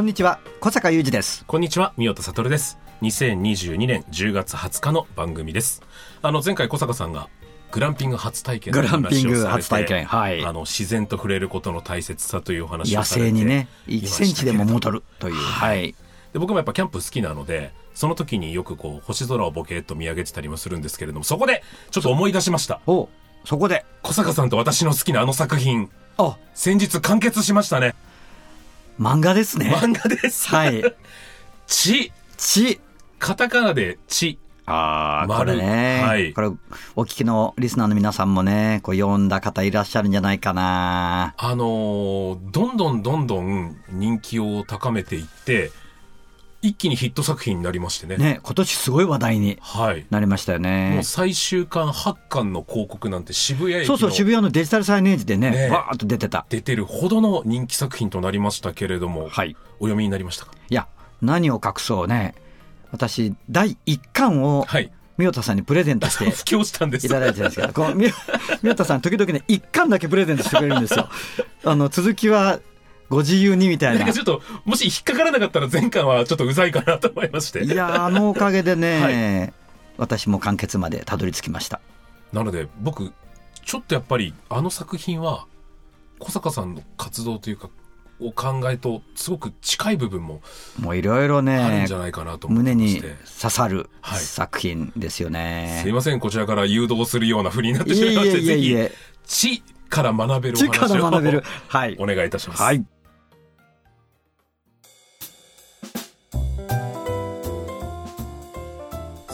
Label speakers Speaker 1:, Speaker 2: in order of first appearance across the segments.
Speaker 1: こんにちは小坂雄二です
Speaker 2: こんにちは、宮田悟です。2022年10月20日の番組です。あの、前回小坂さんが、グランピング初体験の
Speaker 1: グランピング初体験はい
Speaker 2: あの、自然と触れることの大切さというお話
Speaker 1: 野
Speaker 2: をされて
Speaker 1: 生にね1
Speaker 2: いましたけれど
Speaker 1: センチでも戻るというはい
Speaker 2: で僕もやっぱキャンプ好きなので、その時によくこう、星空をボケーっと見上げてたりもするんですけれども、そこで、ちょっと思い出しました。
Speaker 1: おそこで
Speaker 2: 小坂さんと私の好きなあの作品、
Speaker 1: あ
Speaker 2: 先日完結しましたね。
Speaker 1: 漫画ですね。
Speaker 2: 漫画です。
Speaker 1: はい。
Speaker 2: 地。
Speaker 1: ち。
Speaker 2: カタカナで地。
Speaker 1: ああこ
Speaker 2: 丸
Speaker 1: れね、
Speaker 2: はい。
Speaker 1: これお聞きのリスナーの皆さんもねこう読んだ方いらっしゃるんじゃないかな。
Speaker 2: あのーどんどんどんどん人気を高めていって、一気にヒット作品になりましてね。
Speaker 1: ね今年すごい話題に
Speaker 2: はい。
Speaker 1: なりましたよ
Speaker 2: も
Speaker 1: ね
Speaker 2: う最終巻8巻の広告なんて渋谷駅
Speaker 1: そうそう
Speaker 2: の
Speaker 1: 渋谷のデジタルサイネージでね
Speaker 2: ね
Speaker 1: わーっと出てた
Speaker 2: 出てるほどの人気作品となりましたけれども、
Speaker 1: はい
Speaker 2: お読みになりましたか？
Speaker 1: いや何を隠そうね私第1巻を
Speaker 2: はい。
Speaker 1: 宮田さんにプレゼントして
Speaker 2: 布教したんです。
Speaker 1: いただいてるんですけど、こう、み宮田さん、時々ね、一巻だけプレゼントしてくれるんですよ。あの、続きは、ご自由にみたいな
Speaker 2: なんか。ちょっと、もし引っかからなかったら前巻はちょっとうざいかなと思いまして。
Speaker 1: いや、あのおかげでね、私も完結までたどり着きました。
Speaker 2: なので僕、ちょっとやっぱりあの作品は、小坂さんの活動というか、お考えとすごく近い部分も
Speaker 1: もういろいろ
Speaker 2: あるん
Speaker 1: ね
Speaker 2: じゃ、ないかなと思って
Speaker 1: 胸に。刺さる
Speaker 2: はい
Speaker 1: 作品ですよね。
Speaker 2: すいません、こちらから誘導するようなふりになってしまいまして、ぜ、ひ、地から学べるお話を
Speaker 1: ら学べる。はい。
Speaker 2: お願いいたします。
Speaker 1: はい。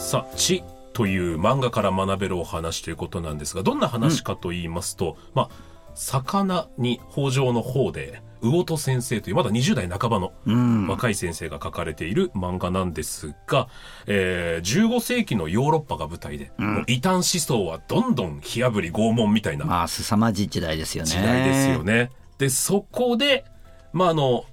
Speaker 2: さあ、地という漫画から学べるお話ということなんですが、どんな話かと言いますと、まあ、魚に北条の方で、魚戸先生というまだ20代半ばの
Speaker 1: うん。
Speaker 2: 若い先生が書かれている漫画なんですが、えー15世紀のヨーロッパが舞台で、もう異端思想はどんどん火あぶり拷問みたいな
Speaker 1: まあ、凄まじい時代ですよね。
Speaker 2: 時代ですよ。ね。で、そこで、まあ、あの、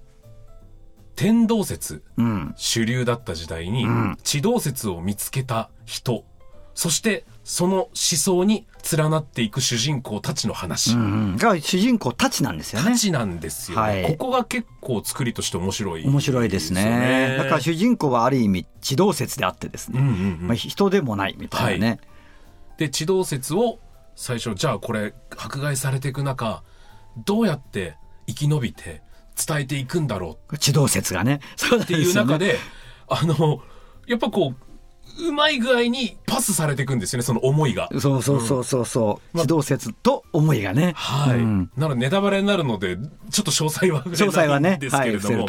Speaker 2: 天動説、
Speaker 1: うん。
Speaker 2: 主流だった時代に
Speaker 1: ん、
Speaker 2: 地動説を見つけた人、そしてその思想に連なっていく主人公たちの話。
Speaker 1: うん。が主人公たちなんですよね
Speaker 2: た。ちなんですよね、
Speaker 1: はい
Speaker 2: ここが結構作りとして面白い、
Speaker 1: 面白いですね。だから主人公はある意味、地動説であってですね。
Speaker 2: うんうんうん
Speaker 1: まあ、人でもないみたいなね。
Speaker 2: で地動説を最初じゃあこれ迫害されていく中どうやって生き延びて伝えていくんだろう
Speaker 1: 地動説がね。そう
Speaker 2: っていう。中で、あの、やっぱこう、うまい具合にパスされていくんですよね、その思いが。
Speaker 1: そうそうそうそうそう、
Speaker 2: まあ
Speaker 1: 地動説と思いがね。
Speaker 2: はい。
Speaker 1: うん
Speaker 2: なのでネタバレになるので、ちょっと詳細は触
Speaker 1: 詳細はね、はい、
Speaker 2: ですけれども。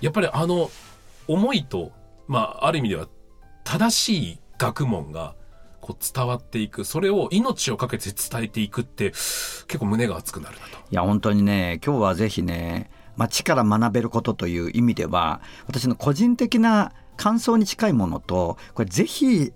Speaker 2: やっぱりあの、思いと、まあ、ある意味では、正しい学問が、こう伝わっていく、それを命をかけて伝えていくって、結構胸が熱くなるなと。
Speaker 1: いや、本当にね、今日はぜひね、街から学べることという意味では、私の個人的な感想に近いものと、これぜひ、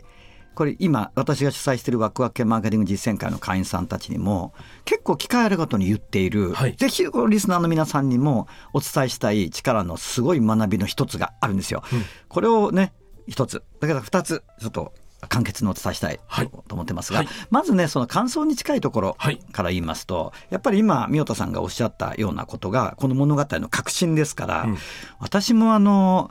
Speaker 1: これ今、私が主催しているワクワク系マーケティング実践会の会員さんたちにも、結構機会あるごとに言っている、
Speaker 2: はい
Speaker 1: ぜひこのリスナーの皆さんにもお伝えしたい力のすごい学びの一つがあるんですよ。これをね、一つ、だから二つ、ちょっと簡潔にお伝えしたい
Speaker 2: はい。
Speaker 1: と思ってますが、
Speaker 2: はい。
Speaker 1: まずね、その感想に近いところ
Speaker 2: はい。
Speaker 1: から言いますと、やっぱり今、宮田さんがおっしゃったようなことが、この物語の核心ですから、
Speaker 2: うん。
Speaker 1: 私もあの、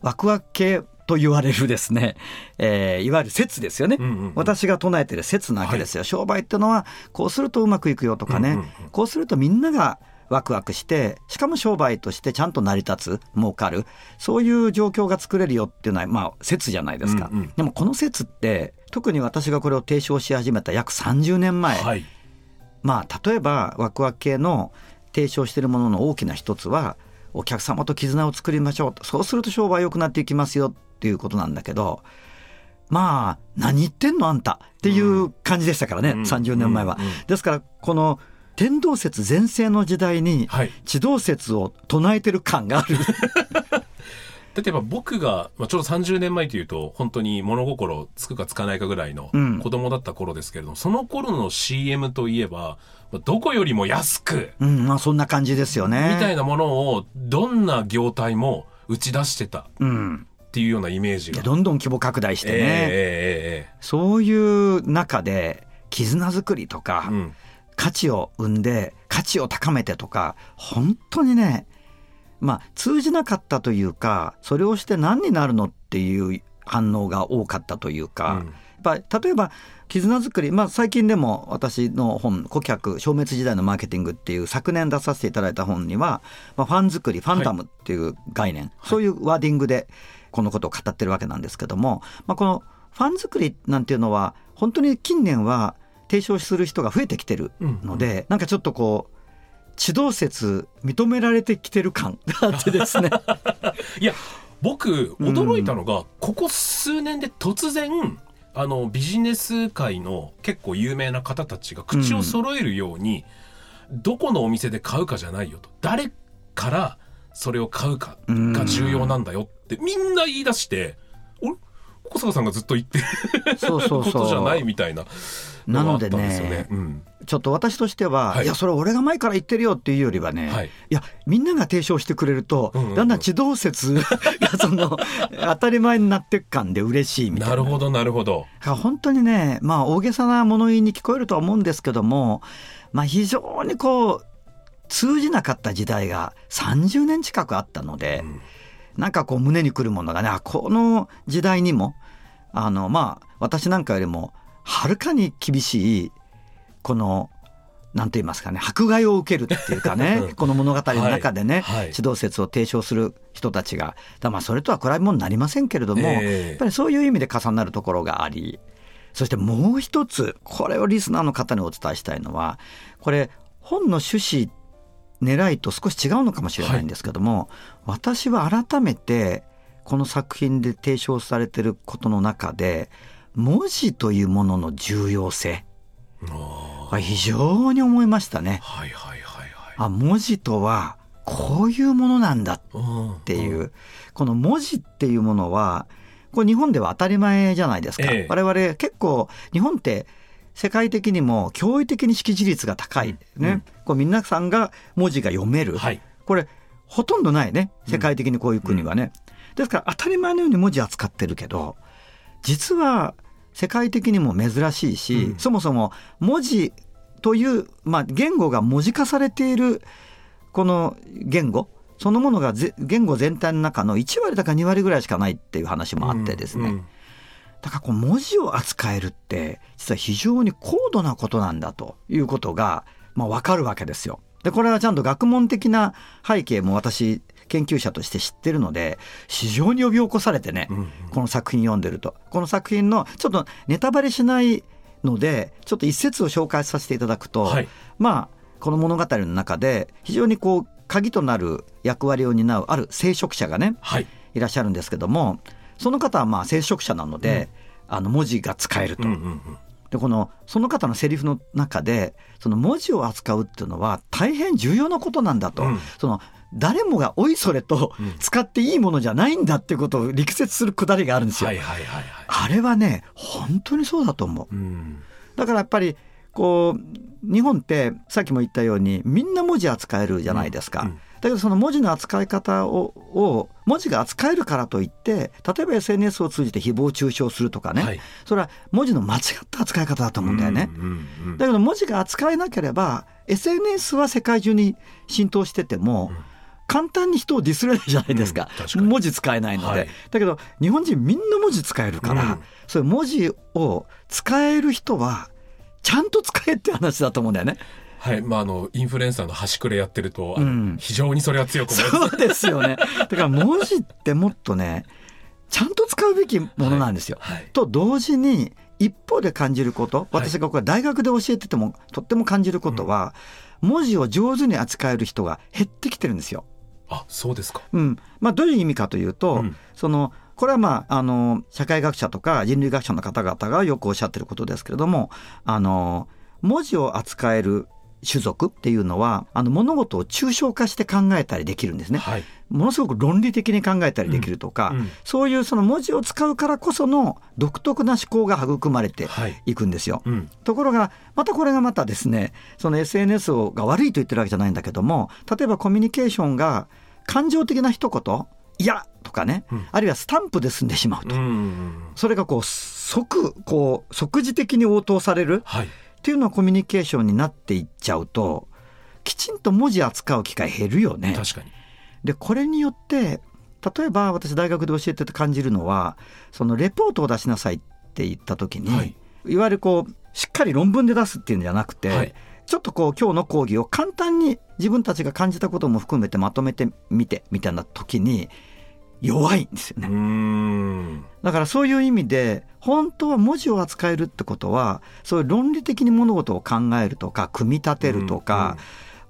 Speaker 1: ワクワク系と言われるですね、えーいわゆる説ですよね、
Speaker 2: うんうんうん。
Speaker 1: 私が唱えてる説なわけですよ。商売ってのは、こうするとうまくいくよとかね、
Speaker 2: うんうんうん。
Speaker 1: こうするとみんながワクワクして、しかも商売としてちゃんと成り立つ、儲かる、そういう状況が作れるよっていうのは、まあ、説じゃないですか。
Speaker 2: うんうん。
Speaker 1: でもこの説って、特に私がこれを提唱し始めた約30年前、
Speaker 2: はい。
Speaker 1: まあ、例えばワクワク系の提唱しているものの大きな一つはお客様と絆を作りましょうと。そうすると商売良くなっていきますよっっていうことなんだけど、まあ、何言ってんのあんたっていう感じでしたからね、
Speaker 2: うん。
Speaker 1: 30年前は。ですから、この天動説全盛の時代に
Speaker 2: はい
Speaker 1: 地動説を唱えてる感がある。
Speaker 2: 例えば僕が、まあ、ちょうど30年前というと本当に物心つくかつかないかぐらいの
Speaker 1: うん
Speaker 2: 子供だった頃ですけれども、その頃の CM といえば、まあどこよりも安く
Speaker 1: うん、まあそんな感じですよね。
Speaker 2: みたいなものをどんな業態も打ち出してた
Speaker 1: うん。
Speaker 2: っていうようなイメージが。
Speaker 1: どんどん規模拡大してね。
Speaker 2: ええええ
Speaker 1: そういう中で、絆作りとか、
Speaker 2: ええうん
Speaker 1: 価値を生んで、価値を高めてとか、本当にね、まあ、通じなかったというか、それをして何になるのっていう反応が多かったというか、
Speaker 2: うん。
Speaker 1: やっぱ例えば、絆作り、まあ、最近でも私の本、顧客消滅時代のマーケティングっていう昨年出させていただいた本には、まあ、ファン作り、ファンダムっていう概念、そういうワーディングでこのことを語ってるわけなんですけども、まあ、このファン作りなんていうのは、本当に近年は提唱する人が増えてきてるので、なんかちょっとこう、地動説認められてきてる感があってですね。
Speaker 2: いや僕驚いたのが、ここ数年で突然あのビジネス界の結構有名な方たちが口を揃えるように、どこのお店で買うかじゃないよと。誰からそれを買うかが重要なんだよってみんな言い出して俺小坂さんがずっと言ってる
Speaker 1: そうそうそう。
Speaker 2: ことじゃないみたいな
Speaker 1: なのでね
Speaker 2: うん
Speaker 1: ちょっと私としては、
Speaker 2: はい。
Speaker 1: い、や、それ俺が前から言ってるよっていうよりはね、
Speaker 2: はい。
Speaker 1: い、や、みんなが提唱してくれると、
Speaker 2: うんうんうん。
Speaker 1: だんだん地動説がその、当たり前になっていく感で嬉しいみたいな。
Speaker 2: なるほどなるほど。
Speaker 1: 本当にね、まあ大げさな物言いに聞こえるとは思うんですけども、まあ非常にこう、通じなかった時代が30年近くあったので、
Speaker 2: うん
Speaker 1: なんかこう胸にくるものがね、あこの時代にも、あの、まあ私なんかよりも、はるかに厳しい、この、なんて言いますかね、迫害を受けるっていうかね、この物語の中でね、
Speaker 2: はい。はい。
Speaker 1: 指導説を提唱する人たちが、だまあそれとは比べ物になりませんけれども、
Speaker 2: ええ。
Speaker 1: やっぱりそういう意味で重なるところがあり、そしてもう一つ、これをリスナーの方にお伝えしたいのは、これ、本の趣旨、狙いと少し違うのかもしれないんですけども、私は改めて、この作品で提唱されていることの中で、文字というものの重要性
Speaker 2: あ
Speaker 1: は非常に思いましたね。
Speaker 2: ー。はいはいはい。
Speaker 1: あ、文字とはこういうものなんだ
Speaker 2: はい
Speaker 1: っていう、この文字っていうものは、これ日本では当たり前じゃないですか。
Speaker 2: ええ。
Speaker 1: 我々結構、日本って世界的にも驚異的に識字率が高い。ね。
Speaker 2: うん
Speaker 1: こう皆さんが文字が読める。
Speaker 2: はい
Speaker 1: これ、ほとんどないね。世界的にこういう国はね。ですから当たり前のように文字扱ってるけど、実は世界的にも珍しいし、
Speaker 2: うん
Speaker 1: そもそも文字という、まあ、言語が文字化されているこの言語そのものがぜ言語全体の中の1割だか2割ぐらいしかないっていう話もあってですね、
Speaker 2: うん
Speaker 1: だからこう文字を扱えるって実は非常に高度なことなんだということが、まあ、分かるわけですよ。でこれはちゃんと学問的な背景も私研究者として知ってるので非常に呼び起こされてね、
Speaker 2: うん。
Speaker 1: この作品読んでると。この作品のちょっとネタバレしないのでちょっと一節を紹介させていただくと、
Speaker 2: はい。
Speaker 1: まあこの物語の中で非常にこう鍵となる役割を担うある聖職者がね
Speaker 2: はい。
Speaker 1: いらっしゃるんですけどもその方はまあ聖職者なので、あの文字が使えると。
Speaker 2: うんうんうん
Speaker 1: でこのその方のセリフの中でその文字を扱うっていうのは大変重要なことなんだと、
Speaker 2: うん
Speaker 1: その誰もがおいそれと
Speaker 2: うん
Speaker 1: 使っていいものじゃないんだっていうことを力説するくだりがあるんですよ。あれはね本当にそうだと思う。
Speaker 2: うん
Speaker 1: だからやっぱりこう日本ってさっきも言ったようにみんな文字扱えるじゃないですか。
Speaker 2: うんうん
Speaker 1: だけどその文字の扱い方をを文字が扱えるからといって例えば SNS を通じて誹謗中傷するとかね、
Speaker 2: はい。
Speaker 1: それは文字の間違った扱い方だと思うんだよね。
Speaker 2: うんうんうん
Speaker 1: だけど文字が扱えなければ SNS は世界中に浸透してても、
Speaker 2: うん。
Speaker 1: 簡単に人をディスれないじゃないですか,、
Speaker 2: うん
Speaker 1: 文字使えないので、
Speaker 2: はい。
Speaker 1: だけど日本人みんな文字使えるから、
Speaker 2: うん。
Speaker 1: そういう文字を使える人はちゃんと使えって話だと思うんだよね。
Speaker 2: はい。まあ、あの、インフルエンサーの端くれやってると、
Speaker 1: うん
Speaker 2: 非常にそれは強く思います。
Speaker 1: そうですよね。だから文字ってもっとねちゃんと使うべきものなんですよ。
Speaker 2: はい。
Speaker 1: と同時に一方で感じること私がこれ大学で教えててもとっても感じることは、文字を上手に扱える人が減ってきてるんですよ。
Speaker 2: あ、そうですか。
Speaker 1: うんまあ、どういう意味かというと、
Speaker 2: うん
Speaker 1: そのこれはまあ、あの、社会学者とか人類学者の方々がよくおっしゃってることですけれども、あの、文字を扱える種族っていうのは、あの、物事を抽象化して考えたりできるんですね。
Speaker 2: はい。
Speaker 1: ものすごく論理的に考えたりできるとか、
Speaker 2: うんうん
Speaker 1: そういうその文字を使うからこその独特な思考が育まれて
Speaker 2: はい。
Speaker 1: いくんですよ。
Speaker 2: うん。
Speaker 1: ところが、またこれがまたですね、その SNS をが悪いと言ってるわけじゃないんだけども、例えばコミュニケーションが感情的な一言、いやとかね、
Speaker 2: うん
Speaker 1: あるいはスタンプで済んでしまうと。
Speaker 2: うん。
Speaker 1: それがこう、即、こう、即時的に応答される
Speaker 2: はい。
Speaker 1: っていうのはコミュニケーションになっていっちゃうと、きちんと文字扱う機会減るよね。
Speaker 2: 確かに。
Speaker 1: でこれによって例えば私大学で教えてて感じるのはそのレポートを出しなさいって言った時に、
Speaker 2: はい
Speaker 1: い、わゆるこうしっかり論文で出すっていうんじゃなくて、
Speaker 2: はい
Speaker 1: ちょっとこう今日の講義を簡単に自分たちが感じたことも含めてまとめてみてみたいな時に弱いんですよ
Speaker 2: う
Speaker 1: ね。
Speaker 2: ん。
Speaker 1: だからそういう意味で本当は文字を扱えるってことはそういう論理的に物事を考えるとか組み立てるとか、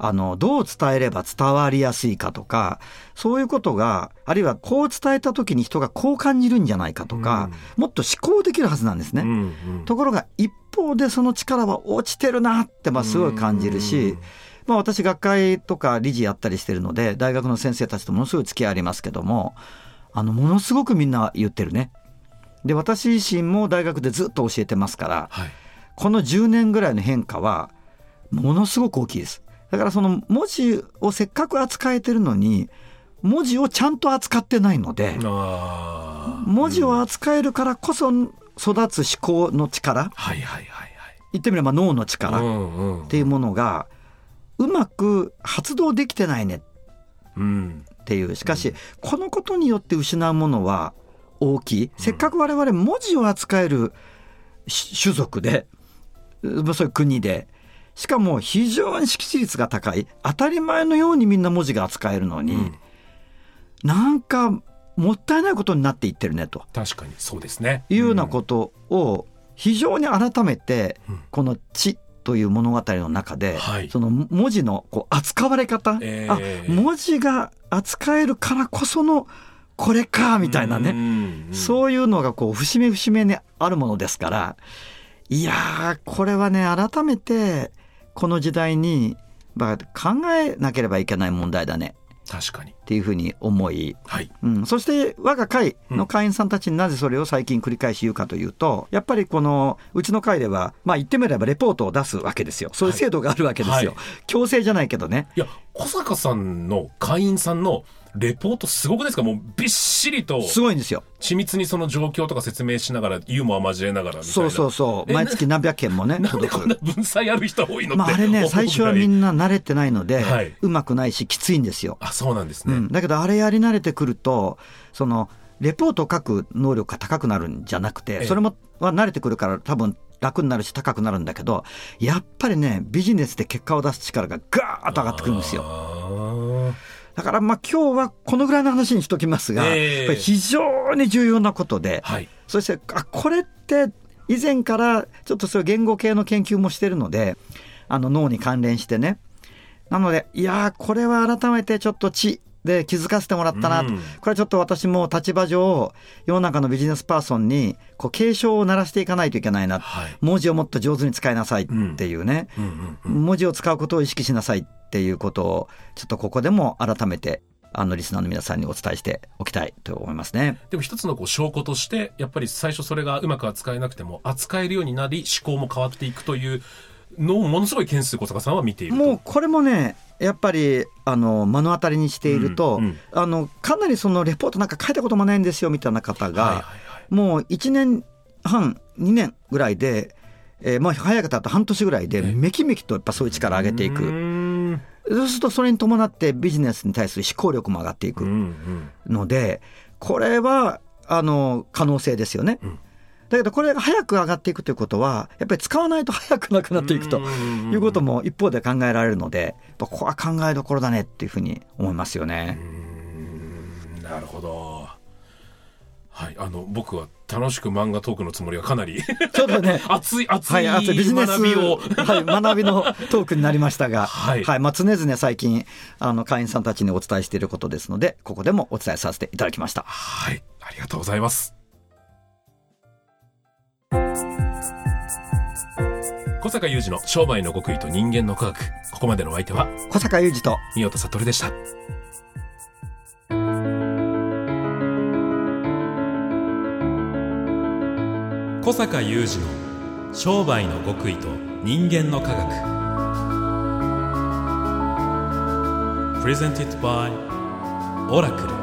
Speaker 1: あのどう伝えれば伝わりやすいかとかそういうことがあるいはこう伝えた時に人がこう感じるんじゃないかとか、もっと思考できるはずなんですね。
Speaker 2: うんうん
Speaker 1: ところが一方でその力は落ちてるなってまあすごい感じるし、まあ、私学会とか理事やったりしてるので大学の先生たちとものすごい付き合いありますけどもあのものすごくみんな言ってるね。で私自身も大学でずっと教えてますから
Speaker 2: はい。
Speaker 1: この10年ぐらいの変化はものすごく大きいです。だからその文字をせっかく扱えてるのに文字をちゃんと扱ってないので文字を扱えるからこそ育つ思考の力
Speaker 2: はいはいはい
Speaker 1: 言ってみれば脳の
Speaker 2: はい。
Speaker 1: 力っていうものがうまく発動できてないね。っ
Speaker 2: うん。
Speaker 1: ていう。しかしこのことによって失うものは大きい。せっかく我々文字を扱えるし種族でうそういう国でしかも非常に識字率が高い。当たり前のようにみんな文字が扱えるのに、
Speaker 2: うん。
Speaker 1: なんかもったいないことになっていってるねと。
Speaker 2: 確かにそうですね。
Speaker 1: いうようなことを非常に改めて
Speaker 2: うん。
Speaker 1: この「知」という物語の中で、
Speaker 2: はい。
Speaker 1: その文字のこう扱われ方、
Speaker 2: え
Speaker 1: あ
Speaker 2: ー
Speaker 1: 文字が扱えるからこそのこれかみたいなね、
Speaker 2: ね
Speaker 1: そういうのがこう節目節目にあるものですからいやーこれはね改めてこの時代に、まあ、考えなければいけない問題だね
Speaker 2: 確かに。
Speaker 1: っていうふうに思い、
Speaker 2: はい。
Speaker 1: うん、そして我が会の会員さんたちになぜそれを最近繰り返し言うかというとやっぱりこのうちの会ではまあ言ってみればレポートを出すわけですよ。そういう制度があるわけですよ、
Speaker 2: はい。
Speaker 1: 強制じゃないけどね。
Speaker 2: いや、小坂さんの会員さんのレポートすごくないですか？もうびっしりと。
Speaker 1: すごいんですよ。
Speaker 2: 緻密にその状況とか説明しながらユーモア交えながらみたいな。
Speaker 1: そうそうそう。
Speaker 2: え
Speaker 1: 毎月何百件もね
Speaker 2: なんでこんな文才ある人多いの。
Speaker 1: まあ、あれね最初はみんな慣れてないので、
Speaker 2: はい。う
Speaker 1: まくないしきついんですよ、
Speaker 2: あ、そうなんですね。
Speaker 1: うん、だけどあれやり慣れてくるとそのレポートを書く能力が高くなるんじゃなくて
Speaker 2: ええ。
Speaker 1: それもは慣れてくるから多分楽になるし高くなるんだけどやっぱりねビジネスで結果を出す力がガーッと上がってくるんですよ。
Speaker 2: よ。
Speaker 1: だからまあ今日はこのぐらいの話にしときますが、
Speaker 2: ええ
Speaker 1: これ非常に重要なことで、
Speaker 2: はい。
Speaker 1: そしてあこれって以前からちょっとそういう言語系の研究もしてるのであの脳に関連してねなのでいやーこれは改めてちょっと知で気づかせてもらったなと、
Speaker 2: うん
Speaker 1: これはちょっと私も立場上世の中のビジネスパーソンにこう警鐘を鳴らしていかないといけないな、
Speaker 2: はい。
Speaker 1: 文字をもっと上手に使いなさいっていうね。文字を使うことを意識しなさいっていうことをちょっとここでも改めてあのリスナーの皆さんにお伝えしておきたいと思いますね。
Speaker 2: でも一つのこう証拠として、やっぱり最初それがうまく扱えなくても、扱えるようになり、思考も変わっていくというのをものすごい件数小坂さんは見ていると。
Speaker 1: もうこれもねやっぱりあの目の当たりにしていると、
Speaker 2: うんうん。
Speaker 1: あのかなりそのレポートなんか書いたこともないんですよみたいな方が、
Speaker 2: はいはいはい。
Speaker 1: もう1年半2年ぐらいで、えーまあ、早くたと半年ぐらいで
Speaker 2: え
Speaker 1: めきめきとやっぱそういう力を上げていく。
Speaker 2: ん。
Speaker 1: そうするとそれに伴ってビジネスに対する思考力も上がっていく
Speaker 2: うんうん。
Speaker 1: のでこれはあの可能性ですよね。
Speaker 2: うん
Speaker 1: だけどこれが早く上がっていくということはやっぱり使わないと早くなくなっていくと
Speaker 2: うん
Speaker 1: いうことも一方で考えられるのでここは考えどころだねっていうふうに思いますよね。
Speaker 2: うんなるほど。はい、あの僕は楽しく漫画トークのつもりがかなり
Speaker 1: ちょっとね
Speaker 2: 熱い熱
Speaker 1: はいい、あとビジネス
Speaker 2: 学びを。
Speaker 1: はい、学びのトークになりましたが、
Speaker 2: はい
Speaker 1: まあ、常々最近、あの、会員さんたちにお伝えしていることですので、ここでもお伝えさせていただきました。
Speaker 2: はい、あありがとうございます小坂雄二の商売の極意と人間の科学。ここまでのお相手は
Speaker 1: 小坂雄二と
Speaker 2: 三代悟でした。
Speaker 3: 小坂雄二の商売の極意と人間の科学。Presented by オラクル